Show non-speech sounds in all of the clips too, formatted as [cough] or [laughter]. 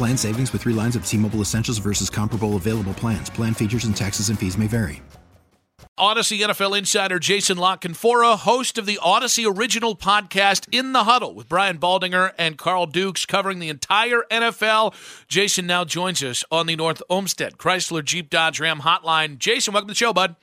Plan savings with three lines of T Mobile Essentials versus comparable available plans. Plan features and taxes and fees may vary. Odyssey NFL insider Jason La Canfora, host of the Odyssey original podcast In the Huddle with Brian Baldinger and Carl Dukes covering the entire NFL. Jason now joins us on the North Olmsted Chrysler Jeep Dodge Ram hotline. Jason, welcome to the show, bud.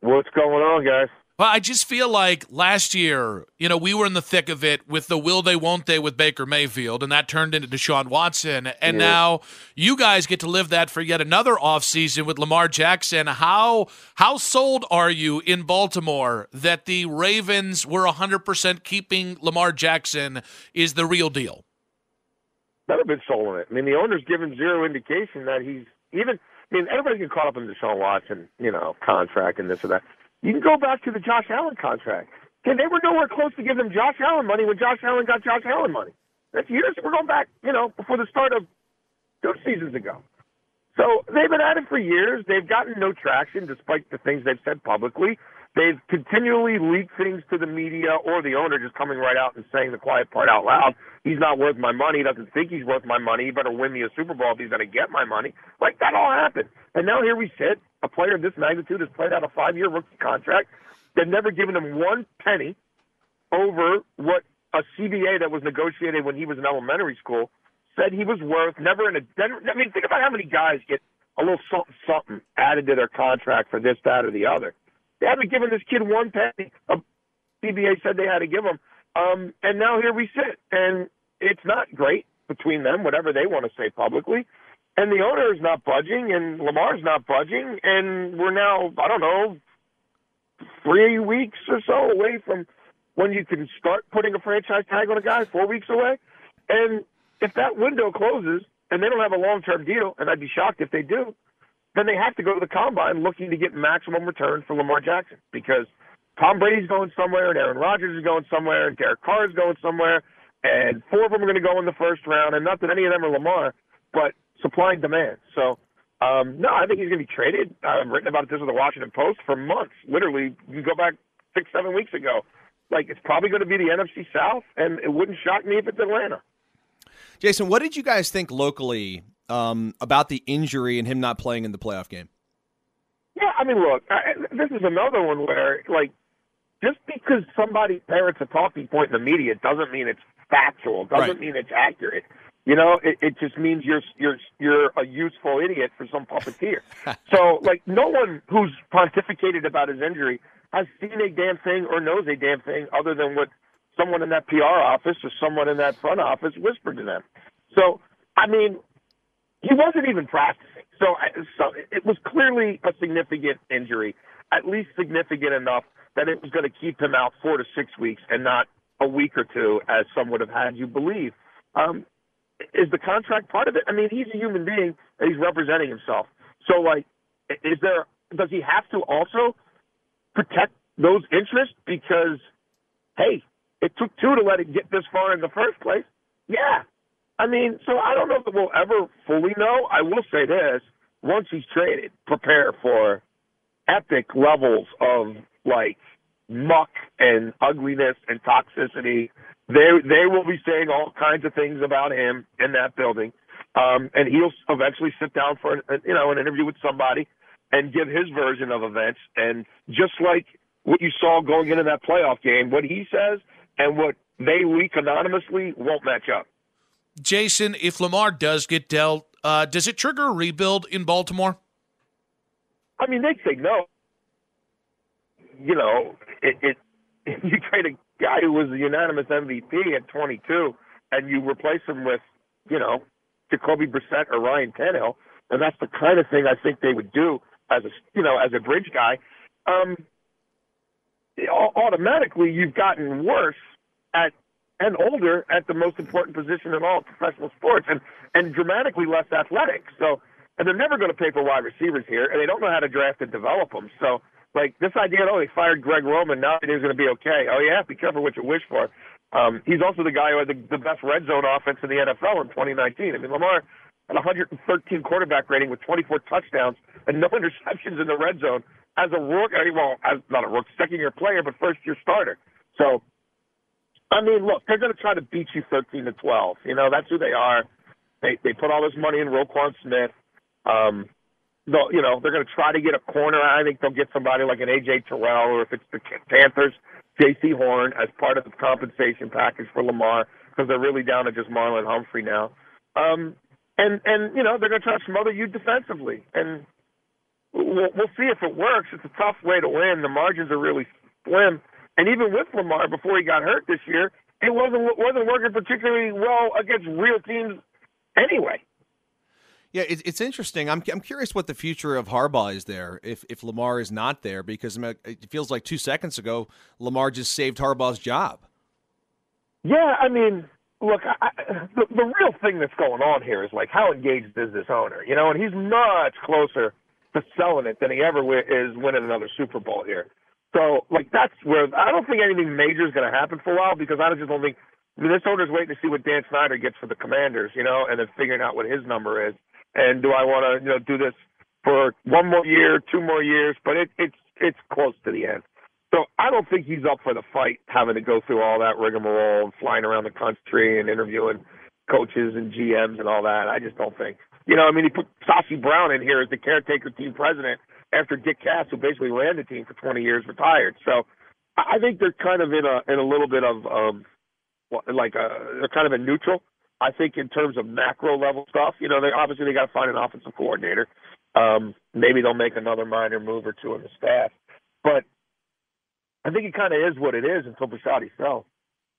What's going on, guys? Well, I just feel like last year, you know, we were in the thick of it with the will they, won't they with Baker Mayfield, and that turned into Deshaun Watson. And yeah. now you guys get to live that for yet another offseason with Lamar Jackson. How how sold are you in Baltimore that the Ravens were 100% keeping Lamar Jackson is the real deal? Never been sold on it. I mean, the owner's given zero indication that he's even. I mean, everybody get caught up in Deshaun Watson, you know, contract and this or that. You can go back to the Josh Allen contract. Okay, they were nowhere close to giving them Josh Allen money when Josh Allen got Josh Allen money. That's years. We're going back, you know, before the start of two seasons ago. So they've been at it for years. They've gotten no traction despite the things they've said publicly. They've continually leaked things to the media or the owner just coming right out and saying the quiet part out loud. He's not worth my money. He doesn't think he's worth my money. He better win me a Super Bowl if he's going to get my money. Like that all happened. And now here we sit. A player of this magnitude has played out a five year rookie contract. They've never given him one penny over what a CBA that was negotiated when he was in elementary school said he was worth. Never in a. I mean, think about how many guys get a little something, something added to their contract for this, that, or the other. They haven't given this kid one penny. A CBA said they had to give him. Um, and now here we sit, and it's not great between them, whatever they want to say publicly. And the owner is not budging, and Lamar's not budging, and we're now, I don't know, three weeks or so away from when you can start putting a franchise tag on a guy, four weeks away. And if that window closes and they don't have a long term deal, and I'd be shocked if they do, then they have to go to the combine looking to get maximum return for Lamar Jackson because Tom Brady's going somewhere and Aaron Rodgers is going somewhere and Derek Carr is going somewhere and four of them are going to go in the first round and not that any of them are Lamar, but supply and demand. So um, no, I think he's going to be traded. I've written about this in the Washington Post for months. Literally, you go back six, seven weeks ago. Like it's probably going to be the NFC South, and it wouldn't shock me if it's Atlanta. Jason, what did you guys think locally um, about the injury and him not playing in the playoff game? Yeah, I mean, look, I, this is another one where, like, just because somebody parents a talking point in the media doesn't mean it's factual. Doesn't right. mean it's accurate. You know, it, it just means you're you're you're a useful idiot for some puppeteer. [laughs] so, like, no one who's pontificated about his injury has seen a damn thing or knows a damn thing other than what someone in that PR office or someone in that front office whispered to them. So, I mean, he wasn't even practicing. So, so it was clearly a significant injury, at least significant enough that it was going to keep him out four to six weeks and not a week or two, as some would have had you believe. Um, is the contract part of it? I mean, he's a human being and he's representing himself. So, like, is there? Does he have to also protect those interests? Because, hey, it took two to let it get this far in the first place. Yeah, I mean, so I don't know if we'll ever fully know. I will say this: once he's traded, prepare for epic levels of like muck and ugliness and toxicity. They they will be saying all kinds of things about him in that building, um, and he'll eventually sit down for an, you know an interview with somebody and give his version of events. And just like what you saw going into that playoff game, what he says and what they leak anonymously won't match up. Jason, if Lamar does get dealt, uh, does it trigger a rebuild in Baltimore? I mean, they'd say no. You know, it, it [laughs] you trade a guy who was a unanimous MVP at 22, and you replace him with, you know, Jacoby Brissett or Ryan Tannehill, and that's the kind of thing I think they would do as a, you know, as a bridge guy. Um, automatically, you've gotten worse at and older at the most important position in all professional sports, and and dramatically less athletic. So, and they're never going to pay for wide receivers here, and they don't know how to draft and develop them. So, like this idea, oh, they fired Greg Roman, now everything's going to be okay. Oh yeah, be careful what you wish for. Um, he's also the guy who had the, the best red zone offense in the NFL in 2019. I mean, Lamar had 113 quarterback rating with 24 touchdowns and no [laughs] interceptions in the red zone as a rookie. Well, as not a rookie, second year player, but first year starter. So I mean, look, they're going to try to beat you 13 to 12. You know, that's who they are. They they put all this money in Roquan Smith. Um, they'll, you know, they're going to try to get a corner. I think they'll get somebody like an AJ Terrell, or if it's the Panthers, Jaycee Horn as part of the compensation package for Lamar because they're really down to just Marlon Humphrey now. Um, and and you know they're going to try to smother you defensively, and we'll, we'll see if it works. It's a tough way to win. The margins are really slim. And even with Lamar before he got hurt this year, it wasn't wasn't working particularly well against real teams anyway. Yeah, it, it's interesting. I'm I'm curious what the future of Harbaugh is there if if Lamar is not there because it feels like two seconds ago Lamar just saved Harbaugh's job. Yeah, I mean, look, I, the, the real thing that's going on here is like how engaged is this owner? You know, and he's much closer to selling it than he ever is winning another Super Bowl here. So, like, that's where I don't think anything major is going to happen for a while because I just don't think I mean, this owner's waiting to see what Dan Snyder gets for the Commanders, you know, and then figuring out what his number is. And do I want to, you know, do this for one more year, two more years? But it, it's it's close to the end. So I don't think he's up for the fight, having to go through all that rigmarole and flying around the country and interviewing coaches and GMs and all that. I just don't think. You know, I mean, he put Sashi Brown in here as the caretaker team president after Dick Cass, who basically ran the team for 20 years, retired. So I think they're kind of in a in a little bit of um, like a, they're kind of a neutral. I think in terms of macro level stuff, you know, they obviously they got to find an offensive coordinator. Um, maybe they'll make another minor move or two in the staff, but I think it kind of is what it is until Bisciotti sells.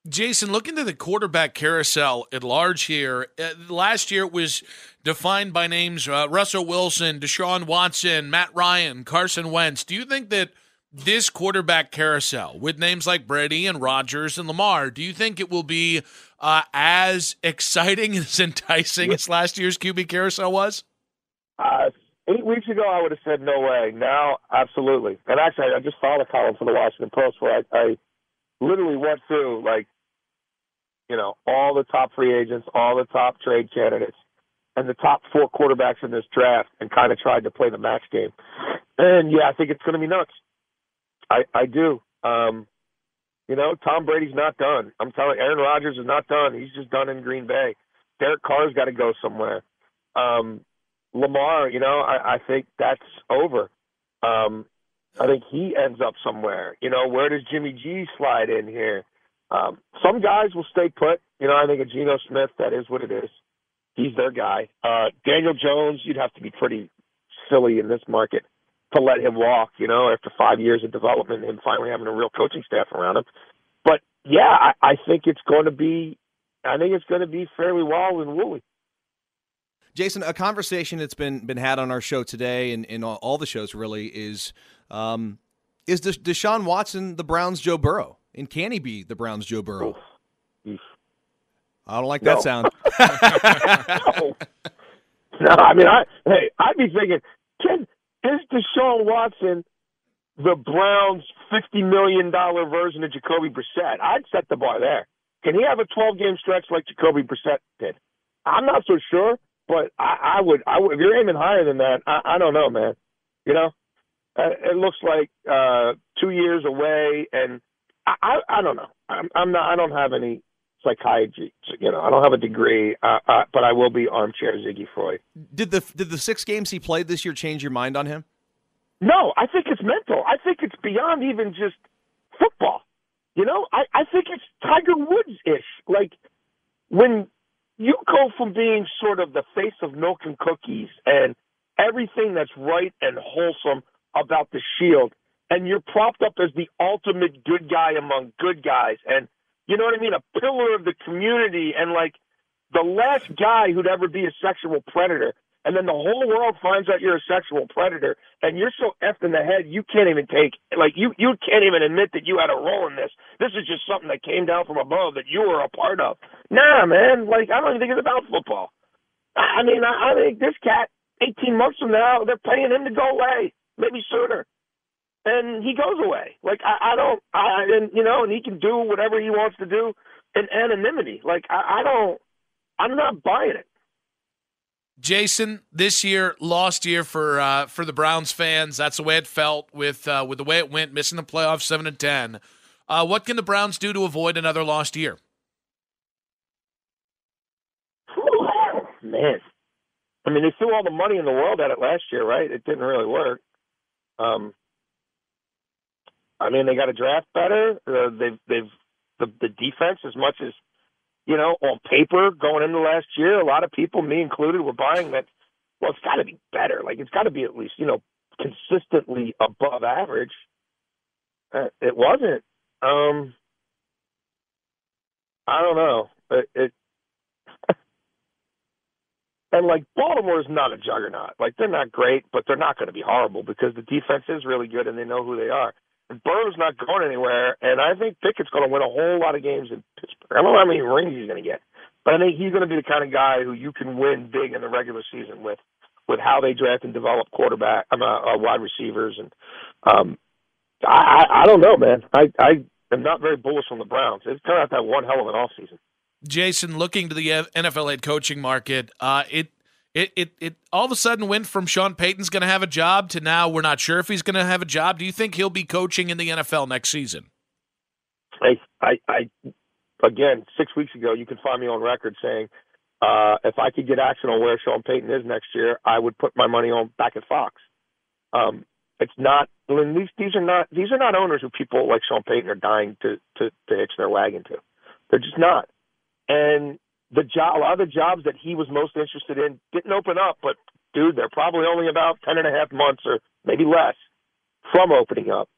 Jason, looking into the quarterback carousel at large here. Uh, last year it was defined by names uh, Russell Wilson, Deshaun Watson, Matt Ryan, Carson Wentz. Do you think that this quarterback carousel with names like Brady and Rodgers and Lamar, do you think it will be uh, as exciting [laughs] as enticing as last year's QB carousel was? Uh, eight weeks ago, I would have said no way. Now, absolutely. And actually, I just saw a column for the Washington Post where I, I literally went through like, you know, all the top free agents, all the top trade candidates, and the top four quarterbacks in this draft, and kind of tried to play the match game. And yeah, I think it's going to be nuts. I I do. Um, you know, Tom Brady's not done. I'm telling Aaron Rodgers is not done. He's just done in Green Bay. Derek Carr's got to go somewhere. Um, Lamar, you know, I, I think that's over. Um, I think he ends up somewhere. You know, where does Jimmy G slide in here? Um, some guys will stay put. You know, I think a Geno Smith, that is what it is. He's their guy. Uh, Daniel Jones, you'd have to be pretty silly in this market to let him walk, you know, after five years of development and finally having a real coaching staff around him. But yeah, I, I think it's going to be, I think it's going to be fairly wild and woolly. Jason, a conversation that's been been had on our show today and in all the shows really is um, is Desha- Deshaun Watson the Browns Joe Burrow, and can he be the Browns Joe Burrow? Oof. I don't like no. that sound. [laughs] no. no, I mean, I hey, I'd be thinking, is Deshaun Watson the Browns' fifty million dollar version of Jacoby Brissett? I'd set the bar there. Can he have a twelve game stretch like Jacoby Brissett did? I'm not so sure, but I, I would. I would. If you're aiming higher than that, I, I don't know, man. You know, uh, it looks like uh, two years away, and I, I, I don't know. I'm, I'm not. I don't have any psychiatry. You know, I don't have a degree, uh, uh, but I will be armchair Ziggy Freud. Did the did the six games he played this year change your mind on him? No, I think it's mental. I think it's beyond even just football. You know, I, I think it's Tiger Woods ish. Like when you go from being sort of the face of milk and cookies and everything that's right and wholesome about the Shield, and you're propped up as the ultimate good guy among good guys, and you know what I mean, a pillar of the community, and like the last guy who'd ever be a sexual predator and then the whole world finds out you're a sexual predator and you're so effed in the head you can't even take like you you can't even admit that you had a role in this. This is just something that came down from above that you were a part of. Nah, man, like I don't even think it's about football. I mean, I, I think this cat, 18 months from now, they're paying him to go away, maybe sooner, and he goes away. Like I, I don't, I and you know, and he can do whatever he wants to do in anonymity. Like I, I don't, I'm not buying it. Jason, this year, lost year for uh, for the Browns fans. That's the way it felt with uh, with the way it went, missing the playoffs seven and ten. Uh, what can the Browns do to avoid another lost year? Man, I mean, they threw all the money in the world at it last year, right? It didn't really work. Um, I mean, they got to draft better. Uh, they've they've the, the defense as much as you know, on paper going into last year, a lot of people, me included, were buying that. Well, it's got to be better. Like it's got to be at least you know consistently above average. Uh, it wasn't. Um, I don't know. It, it [laughs] and like Baltimore is not a juggernaut. Like they're not great, but they're not going to be horrible because the defense is really good and they know who they are. Burrow's not going anywhere, and I think Pickett's going to win a whole lot of games in Pittsburgh. I don't know how many rings he's going to get, but I think he's going to be the kind of guy who you can win big in the regular season with, with how they draft and develop quarterback, I'm uh, uh, wide receivers, and um, I, I I don't know, man. I I am not very bullish on the Browns. It's turned out that one hell of an off season. Jason, looking to the NFL head coaching market, uh, it it, it, it all of a sudden went from Sean Payton's going to have a job to now we're not sure if he's going to have a job. Do you think he'll be coaching in the NFL next season? I, I, I again, six weeks ago, you can find me on record saying uh, if I could get action on where Sean Payton is next year, I would put my money on back at Fox. Um, it's not. These these are not these are not owners who people like Sean Payton are dying to to, to hitch their wagon to. They're just not. And the job, a lot of the jobs that he was most interested in didn't open up, but dude, they're probably only about ten and a half months or maybe less from opening up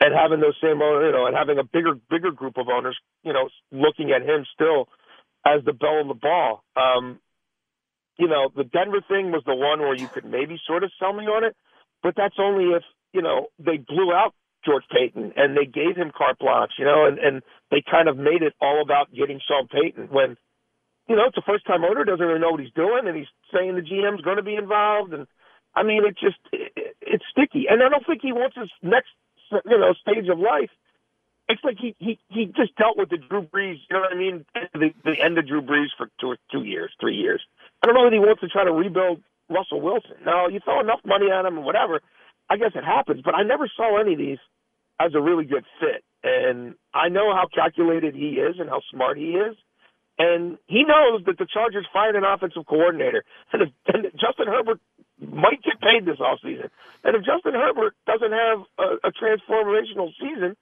and having those same you know, and having a bigger, bigger group of owners, you know, looking at him still as the belle of the ball. Um, you know, the Denver thing was the one where you could maybe sort of sell me on it, but that's only if, you know, they blew out George Paton and they gave him carte blanche, you know, and, and they kind of made it all about getting Sean Payton when – you know, it's a first time owner, doesn't really know what he's doing, and he's saying the GM's going to be involved. And I mean, it just, it, it's sticky. And I don't think he wants his next, you know, stage of life. It's like he, he, he just dealt with the Drew Brees, you know what I mean? The, the end of Drew Brees for two, two years, three years. I don't know that he wants to try to rebuild Russell Wilson. Now, you throw enough money at him and whatever, I guess it happens, but I never saw any of these as a really good fit. And I know how calculated he is and how smart he is. And he knows that the Chargers fired an offensive coordinator. And, if, and Justin Herbert might get paid this offseason. And if Justin Herbert doesn't have a, a transformational season,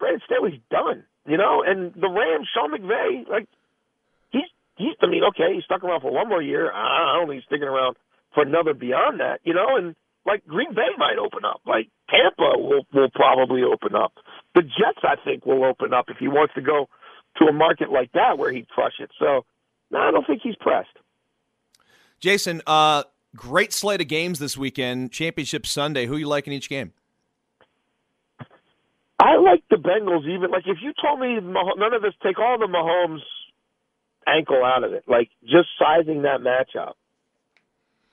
Brandon Staley's done. You know, and the Rams, Sean McVay, like he's he's I mean, okay, he's stuck around for one more year. I don't think he's sticking around for another beyond that, you know, and like Green Bay might open up. Like Tampa will will probably open up. The Jets I think will open up if he wants to go to a market like that where he'd crush it. So, no, I don't think he's pressed. Jason, uh, great slate of games this weekend. Championship Sunday. Who you like in each game? I like the Bengals. Even like if you told me none of this, take all the Mahomes ankle out of it, like just sizing that matchup.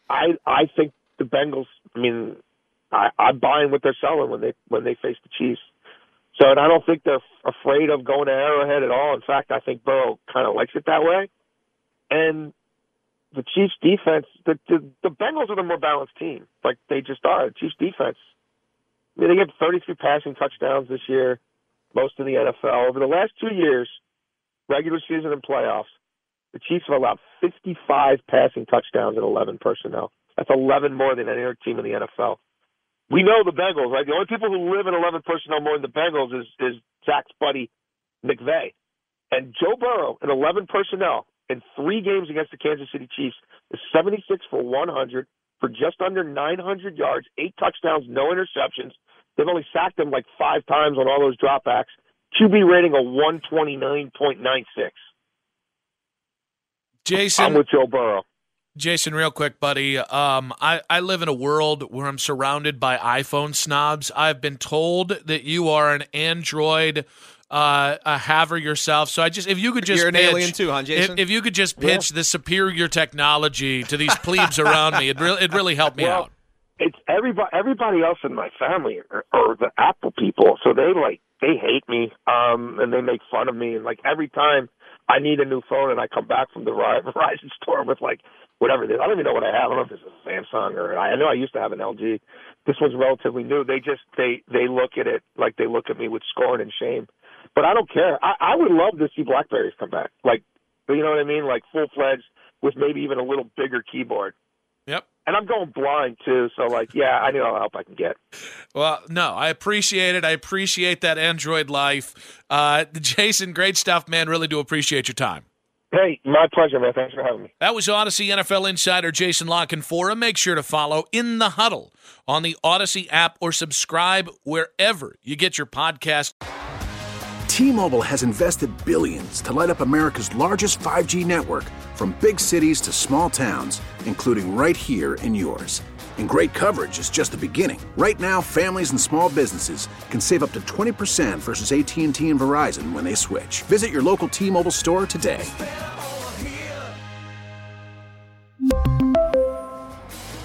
I I think the Bengals. I mean, I, I'm buying what they're selling when they when they face the Chiefs. So, and I don't think they're afraid of going to Arrowhead at all. In fact, I think Burrow kind of likes it that way. And the Chiefs defense, the, the the Bengals are the more balanced team. Like they just are. Chiefs defense. I mean, they get 33 passing touchdowns this year, most of the NFL. Over the last two years, regular season and playoffs, the Chiefs have allowed 55 passing touchdowns and 11 personnel. That's 11 more than any other team in the NFL we know the Bengals, right? The only people who live in 11 personnel more than the Bengals is, is Zach's buddy McVay. And Joe Burrow in 11 personnel in three games against the Kansas City Chiefs is 76 for 100 for just under 900 yards, eight touchdowns, no interceptions. They've only sacked him like five times on all those dropbacks. QB rating of 129.96. Jason, I'm with Joe Burrow. Jason, real quick, buddy. Um, I, I live in a world where I'm surrounded by iPhone snobs. I've been told that you are an Android uh, a haver yourself. So I just if you could just You're an pitch, alien too, huh, Jason? If, if you could just pitch the superior technology to these plebes around me, it really it really helped me Well, out. It's everybody. Everybody else in my family are, are the Apple people, so they like they hate me, um, and they make fun of me. And like every time I need a new phone, and I come back from the [laughs] Verizon store with like whatever it is, I don't even know what I have. I don't know if it's a Samsung or I know I used to have an LG. This one's relatively new. They just they they look at it like they look at me with scorn and shame. But I don't care. I, I would love to see Blackberries come back, like you know what I mean, like full fledged with maybe even a little bigger keyboard. Yep. And I'm going blind too, so like, yeah, I need all the help I can get. Well, no, I appreciate it. I appreciate that Android life. Uh, Jason, great stuff, man. Really do appreciate your time. Hey, my pleasure, man. Thanks for having me. That was Odyssey NFL insider Jason La Canfora. Make sure to follow In the Huddle on the Odyssey app or subscribe wherever you get your podcast. T-Mobile has invested billions to light up America's largest 5G network from big cities to small towns, including right here in yours. And great coverage is just the beginning. Right now, families and small businesses can save up to 20% versus AT&T and Verizon when they switch. Visit your local T-Mobile store today.